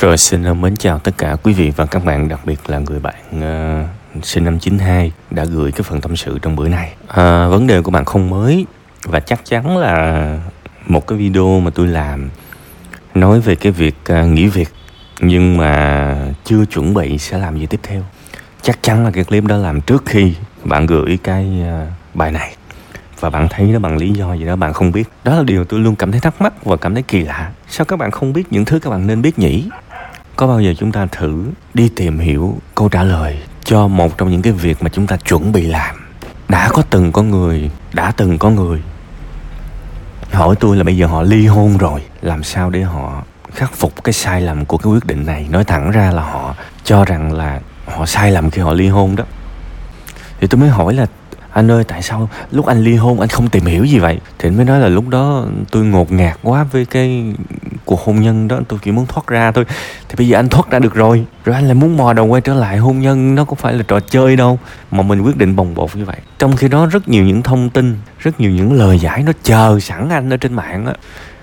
Rồi xin ờ, mến chào tất cả quý vị và các bạn, đặc biệt là người bạn uh, sinh năm 92 đã gửi cái phần tâm sự trong bữa nay. Uh, vấn đề của bạn không mới và chắc chắn là một cái video mà tôi làm nói về cái việc uh, nghỉ việc nhưng mà chưa chuẩn bị sẽ làm gì tiếp theo. Chắc chắn là cái clip đó làm trước khi bạn gửi cái uh, bài này và bạn thấy nó bằng lý do gì đó bạn không biết đó là điều tôi luôn cảm thấy thắc mắc và cảm thấy kỳ lạ sao các bạn không biết những thứ các bạn nên biết nhỉ có bao giờ chúng ta thử đi tìm hiểu câu trả lời cho một trong những cái việc mà chúng ta chuẩn bị làm? Đã có từng có người, đã từng có người hỏi tôi là bây giờ họ ly hôn rồi, làm sao để họ khắc phục cái sai lầm của cái quyết định này? Nói thẳng ra là họ cho rằng là họ sai lầm khi họ ly hôn đó. Thì tôi mới hỏi là, anh ơi, tại sao lúc anh ly hôn anh không tìm hiểu gì vậy? Thì anh mới nói là lúc đó tôi ngột ngạt quá với cái cuộc hôn nhân đó, tôi chỉ muốn thoát ra thôi. Thì bây giờ anh thoát ra được rồi rồi anh lại muốn mò đầu quay trở lại hôn nhân, nó cũng phải là trò chơi đâu, mà mình quyết định bồng bột như vậy. Trong khi đó rất nhiều những thông tin, rất nhiều những lời giải nó chờ sẵn anh ở trên mạng á.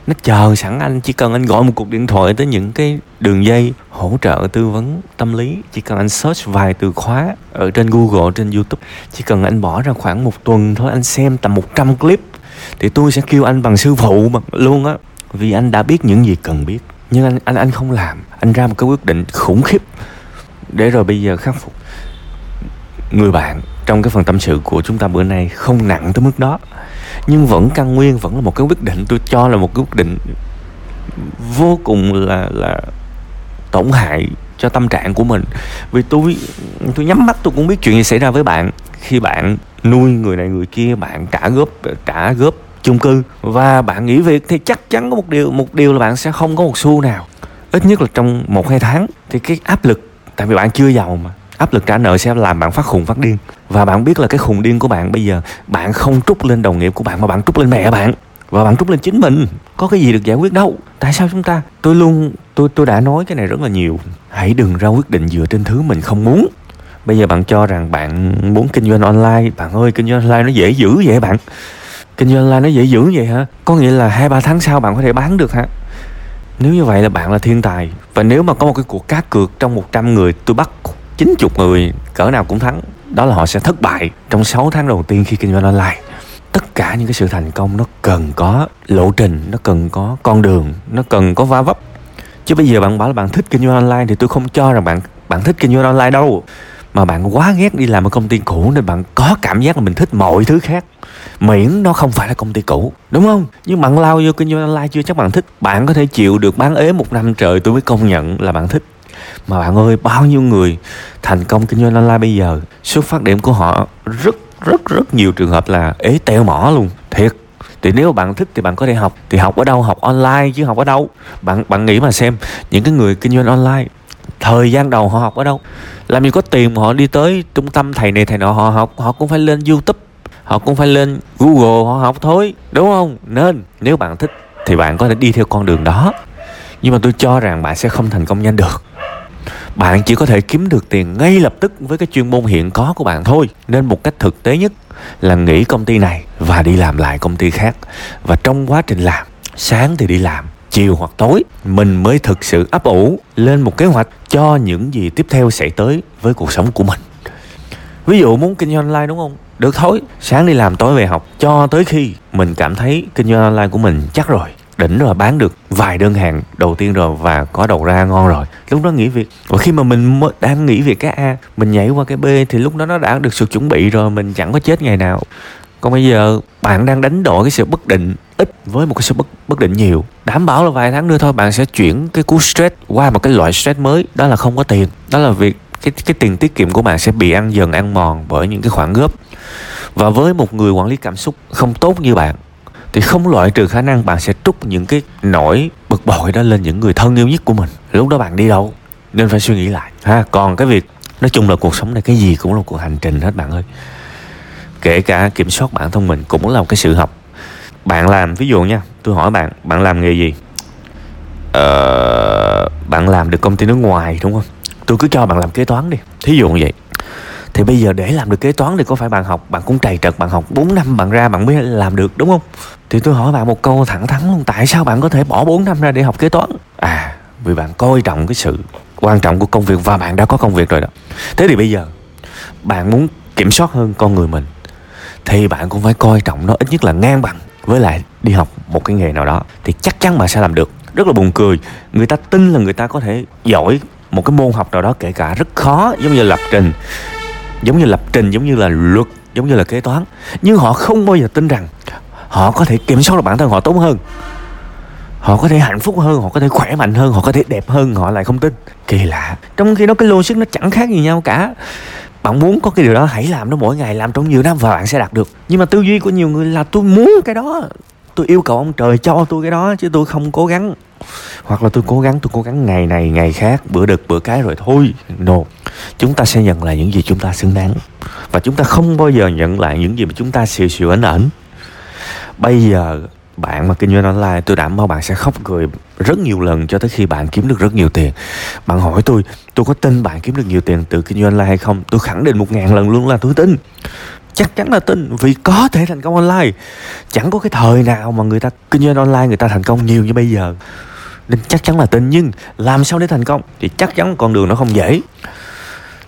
Nó chờ sẵn anh, chỉ cần anh gọi một cuộc điện thoại tới những cái đường dây hỗ trợ tư vấn tâm lý, chỉ cần anh search vài từ khóa ở trên google, trên youtube, chỉ cần anh bỏ ra khoảng một tuần thôi, anh xem tầm 100 clip, thì tôi sẽ kêu anh bằng sư phụ mà, luôn á vì anh đã biết những gì cần biết, nhưng anh anh anh không làm. Anh ra một cái quyết định khủng khiếp. Để rồi bây giờ khắc phục. Người bạn trong cái phần tâm sự của chúng ta bữa nay không nặng tới mức đó, nhưng vẫn căn nguyên, vẫn là một cái quyết định. Tôi cho là một cái quyết định vô cùng là là tổn hại cho tâm trạng của mình. Vì tôi tôi nhắm mắt, tôi cũng biết chuyện gì xảy ra với bạn. Khi bạn nuôi người này, người kia, bạn trả góp trả góp chung cư. Và bạn nghỉ việc thì chắc chắn có một điều một điều là bạn sẽ không có một xu nào. Ít nhất là trong một, hai tháng. Thì cái áp lực, tại vì bạn chưa giàu mà, áp lực trả nợ sẽ làm bạn phát khùng phát điên. Và bạn biết là cái khùng điên của bạn bây giờ, bạn không trút lên đồng nghiệp của bạn mà bạn trút lên mẹ bạn. Và bạn trút lên chính mình. Có cái gì được giải quyết đâu. Tại sao chúng ta? Tôi luôn, tôi tôi đã nói cái này rất là nhiều. Hãy đừng ra quyết định dựa trên thứ mình không muốn. Bây giờ bạn cho rằng bạn muốn kinh doanh online. Bạn ơi, kinh doanh online nó dễ dữ vậy bạn kinh doanh online nó dễ dữ vậy hả? Có nghĩa là hai, ba tháng sau bạn có thể bán được hả? Nếu như vậy là bạn là thiên tài. Và nếu mà có một cái cuộc cá cược trong 100 người, tôi bắt 90 người, cỡ nào cũng thắng. Đó là họ sẽ thất bại trong 6 tháng đầu tiên khi kinh doanh online. Tất cả những cái sự thành công nó cần có lộ trình, nó cần có con đường, nó cần có va vấp. Chứ bây giờ bạn bảo là bạn thích kinh doanh online thì tôi không cho rằng bạn bạn thích kinh doanh online đâu mà bạn quá ghét đi làm ở công ty cũ nên bạn có cảm giác là mình thích mọi thứ khác. Miễn nó không phải là công ty cũ, đúng không? Nhưng bạn lao vô kinh doanh online chưa? Chắc bạn thích. Bạn có thể chịu được bán ế một năm trời, tôi mới công nhận là bạn thích. Mà bạn ơi, bao nhiêu người thành công kinh doanh online bây giờ? Xuất phát điểm của họ, rất rất rất nhiều trường hợp là ế teo mỏ luôn. Thiệt. Thì nếu bạn thích thì bạn có thể học. Thì học ở đâu? Học online chứ học ở đâu? Bạn bạn nghĩ mà xem, những cái người kinh doanh online thời gian đầu họ học ở đâu? Làm gì có tiền mà họ đi tới trung tâm thầy này, thầy nọ, họ học, họ cũng phải lên youtube, họ cũng phải lên google họ học thôi, đúng không? Nên, nếu bạn thích thì bạn có thể đi theo con đường đó. Nhưng mà tôi cho rằng bạn sẽ không thành công nhanh được. Bạn chỉ có thể kiếm được tiền ngay lập tức với cái chuyên môn hiện có của bạn thôi. Nên một cách thực tế nhất là nghỉ công ty này và đi làm lại công ty khác. Và trong quá trình làm, sáng thì đi làm chiều hoặc tối, mình mới thực sự ấp ủ lên một kế hoạch cho những gì tiếp theo sẽ tới với cuộc sống của mình. Ví dụ muốn kinh doanh online đúng không? Được thôi, sáng đi làm, tối về học. Cho tới khi mình cảm thấy kinh doanh online của mình chắc rồi, đỉnh rồi, bán được vài đơn hàng đầu tiên rồi và có đầu ra ngon rồi, lúc đó nghỉ việc. Và khi mà mình đang nghỉ việc cái a, mình nhảy qua cái b thì lúc đó nó đã được sự chuẩn bị rồi, mình chẳng có chết ngày nào. Còn bây giờ bạn đang đánh đổi cái sự bất định ít với một cái sự bất bất định nhiều. Đảm bảo là vài tháng nữa thôi, bạn sẽ chuyển cái cú stress qua một cái loại stress mới. Đó là không có tiền. Đó là việc, cái cái tiền tiết kiệm của bạn sẽ bị ăn dần, ăn mòn bởi những cái khoản góp. Và với một người quản lý cảm xúc không tốt như bạn, thì không loại trừ khả năng bạn sẽ trút những cái nỗi bực bội đó lên những người thân yêu nhất của mình. Lúc đó bạn đi đâu nên phải suy nghĩ lại. Ha, còn cái việc, nói chung là cuộc sống này cái gì cũng là một cuộc hành trình hết bạn ơi. Kể cả kiểm soát bản thân mình cũng là một cái sự học bạn làm ví dụ nha tôi hỏi bạn bạn làm nghề gì? Ờ, bạn làm được công ty nước ngoài đúng không? Tôi cứ cho bạn làm kế toán đi. Thí dụ như vậy. Thì bây giờ để làm được kế toán thì có phải bạn học bạn cũng trầy trật bạn học 4 năm bạn ra bạn mới làm được đúng không? Thì tôi hỏi bạn một câu thẳng thắn luôn tại sao bạn có thể bỏ 4 năm ra để học kế toán? À vì bạn coi trọng cái sự quan trọng của công việc và bạn đã có công việc rồi đó. Thế thì bây giờ bạn muốn kiểm soát hơn con người mình thì bạn cũng phải coi trọng nó ít nhất là ngang bằng với lại đi học một cái nghề nào đó thì chắc chắn bạn sẽ làm được. Rất là buồn cười, người ta tin là người ta có thể giỏi một cái môn học nào đó kể cả rất khó, giống như lập trình. Giống như lập trình, giống như là luật, giống như là kế toán. Nhưng họ không bao giờ tin rằng họ có thể kiểm soát được bản thân họ tốt hơn. Họ có thể hạnh phúc hơn, họ có thể khỏe mạnh hơn, họ có thể đẹp hơn, họ lại không tin. Kỳ lạ. Trong khi đó cái logic nó chẳng khác gì nhau cả bạn muốn có cái điều đó, hãy làm nó mỗi ngày, làm trong nhiều năm và bạn sẽ đạt được. Nhưng mà tư duy của nhiều người là tôi muốn cái đó. Tôi yêu cầu ông trời cho tôi cái đó, chứ tôi không cố gắng. Hoặc là tôi cố gắng, tôi cố gắng ngày này, ngày khác, bữa đực bữa cái rồi thôi. No. Chúng ta sẽ nhận lại những gì chúng ta xứng đáng. Và chúng ta không bao giờ nhận lại những gì mà chúng ta xìu xìu ẩn ẩn bây giờ bạn mà kinh doanh online, tôi đảm bảo bạn sẽ khóc cười rất nhiều lần cho tới khi bạn kiếm được rất nhiều tiền. Bạn hỏi tôi tôi có tin bạn kiếm được nhiều tiền từ kinh doanh online hay không? Tôi khẳng định một ngàn lần luôn là tôi tin. Chắc chắn là tin, vì có thể thành công online. Chẳng có cái thời nào mà người ta kinh doanh online người ta thành công nhiều như bây giờ. Nên chắc chắn là tin, nhưng làm sao để thành công thì chắc chắn con đường nó không dễ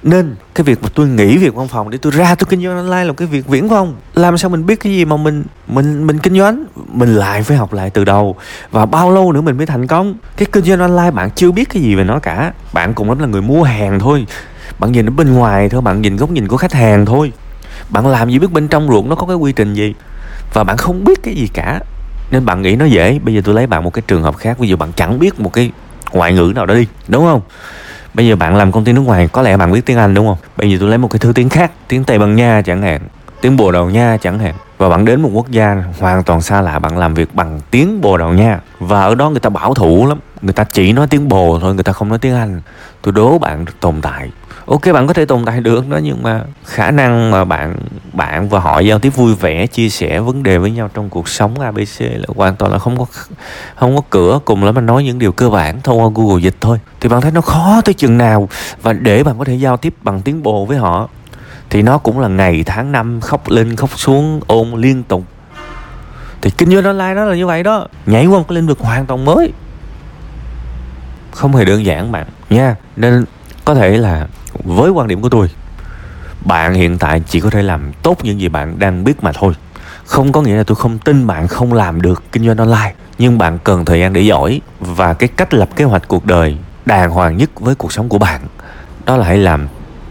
nên, cái việc mà tôi nghỉ việc văn phòng để tôi ra tôi kinh doanh online là cái việc viễn vông. Làm sao mình biết cái gì mà mình mình mình kinh doanh? Mình lại phải học lại từ đầu. Và bao lâu nữa mình mới thành công? Cái kinh doanh online bạn chưa biết cái gì về nó cả. Bạn cùng lắm là người mua hàng thôi. Bạn nhìn ở bên ngoài thôi, bạn nhìn góc nhìn của khách hàng thôi. Bạn làm gì biết bên trong ruộng nó có cái quy trình gì? Và bạn không biết cái gì cả. Nên bạn nghĩ nó dễ. Bây giờ tôi lấy bạn một cái trường hợp khác. Ví dụ bạn chẳng biết một cái ngoại ngữ nào đó đi. Đúng không? Bây giờ bạn làm công ty nước ngoài, có lẽ bạn biết tiếng anh, đúng không? Bây giờ tôi lấy một cái thứ tiếng khác, tiếng tây ban nha chẳng hạn, tiếng bồ đào nha chẳng hạn. Và bạn đến một quốc gia hoàn toàn xa lạ, bạn làm việc bằng tiếng bồ đào nha. Và ở đó người ta bảo thủ lắm, người ta chỉ nói tiếng bồ thôi, người ta không nói tiếng anh. Tôi đố bạn tồn tại ok, bạn có thể tồn tại được đó, nhưng mà khả năng mà bạn bạn và họ giao tiếp vui vẻ, chia sẻ vấn đề với nhau trong cuộc sống abc là hoàn toàn là không có không có cửa, cùng lắm mà nói những điều cơ bản thông qua google dịch thôi. Thì bạn thấy nó khó tới chừng nào, và để bạn có thể giao tiếp bằng tiếng bồ với họ, thì nó cũng là ngày, tháng năm, khóc lên khóc xuống, ôn liên tục. Thì kinh doanh online nó là như vậy đó, nhảy qua một cái lĩnh vực hoàn toàn mới. Không hề đơn giản bạn nha. Nên có thể là với quan điểm của tôi bạn hiện tại chỉ có thể làm tốt những gì bạn đang biết mà thôi. Không có nghĩa là tôi không tin bạn không làm được kinh doanh online nhưng bạn cần thời gian để giỏi và cái cách lập kế hoạch cuộc đời đàng hoàng nhất với cuộc sống của bạn. Đó là hãy làm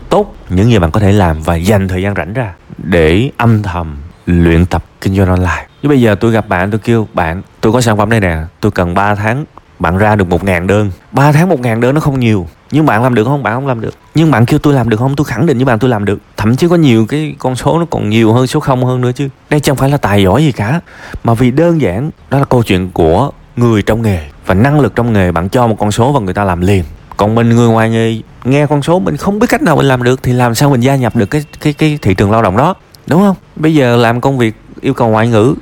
tốt những gì bạn có thể làm và dành thời gian rảnh ra để âm thầm luyện tập kinh doanh online. Chứ bây giờ tôi gặp bạn tôi kêu bạn tôi có sản phẩm đây nè, tôi cần 3 tháng bạn ra được một ngàn đơn. 3 tháng một ngàn đơn nó không nhiều nhưng bạn làm được không? Bạn không làm được. Nhưng bạn kêu tôi làm được không? Tôi khẳng định với bạn tôi làm được. Thậm chí có nhiều cái con số nó còn nhiều hơn, số không hơn nữa chứ. Đây chẳng phải là tài giỏi gì cả. Mà vì đơn giản, đó là câu chuyện của người trong nghề. Và năng lực trong nghề, bạn cho một con số và người ta làm liền. Còn mình, người ngoài nghề, nghe con số, mình không biết cách nào mình làm được, thì làm sao mình gia nhập được cái cái cái thị trường lao động đó? Đúng không? Bây giờ làm công việc yêu cầu ngoại ngữ,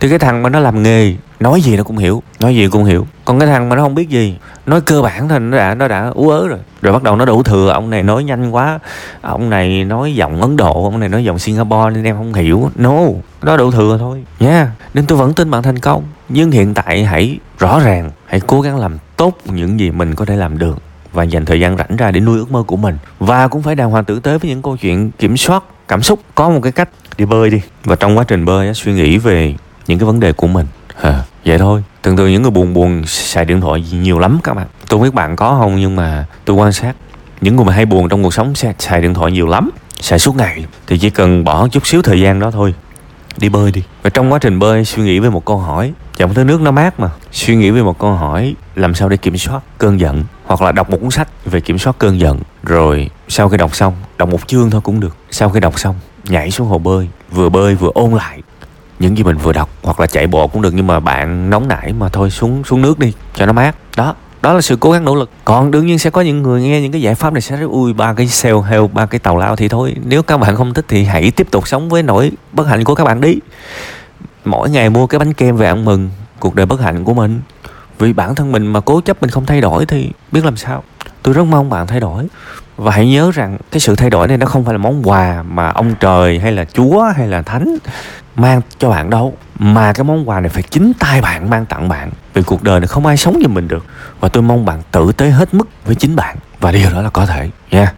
thì cái thằng mà nó làm nghề nói gì nó cũng hiểu, nói gì cũng hiểu. Còn cái thằng mà nó không biết gì, nói cơ bản thôi, nó đã nó đã ú ớ rồi. Rồi bắt đầu nó đủ thừa, ông này nói nhanh quá. Ông này nói giọng ấn độ, ông này nói giọng singapore nên em không hiểu. No đó đủ thừa thôi. Nha yeah. nên tôi vẫn tin bạn thành công. Nhưng hiện tại hãy rõ ràng, hãy cố gắng làm tốt những gì mình có thể làm được và dành thời gian rảnh ra để nuôi ước mơ của mình. Và cũng phải đàng hoàng tử tế với những câu chuyện kiểm soát, cảm xúc. Có một cái cách đi bơi đi. Và trong quá trình bơi suy nghĩ về những cái vấn đề của mình à, vậy thôi. Thường thường những người buồn buồn xài điện thoại nhiều lắm các bạn. Tôi biết bạn có không nhưng mà tôi quan sát. Những người mà hay buồn trong cuộc sống sẽ xài điện thoại nhiều lắm xài suốt ngày. Thì chỉ cần bỏ chút xíu thời gian đó thôi. Đi bơi đi. Và trong quá trình bơi suy nghĩ về một câu hỏi. Dòng thứ nước nó mát mà. Suy nghĩ về một câu hỏi làm sao để kiểm soát cơn giận? Hoặc là đọc một cuốn sách về kiểm soát cơn giận. Rồi sau khi đọc xong đọc một chương thôi cũng được. Sau khi đọc xong nhảy xuống hồ bơi. Vừa bơi vừa ôn lại những gì mình vừa đọc hoặc là chạy bộ cũng được, nhưng mà bạn nóng nảy mà thôi, xuống xuống nước đi, cho nó mát. Đó đó là sự cố gắng nỗ lực. Còn đương nhiên sẽ có những người nghe những cái giải pháp này sẽ nói ui, ba cái sale heo, ba cái tàu lao thì thôi. Nếu các bạn không thích thì hãy tiếp tục sống với nỗi bất hạnh của các bạn đi. Mỗi ngày mua cái bánh kem về ăn mừng, cuộc đời bất hạnh của mình. Vì bản thân mình mà cố chấp mình không thay đổi thì biết làm sao tôi rất mong bạn thay đổi. Và hãy nhớ rằng cái sự thay đổi này nó không phải là món quà mà ông trời hay là chúa hay là thánh mang cho bạn đâu, mà cái món quà này phải chính tay bạn, mang tặng bạn. Vì cuộc đời này không ai sống như mình được. Và tôi mong bạn tử tế hết mức với chính bạn. Và điều đó là có thể nha.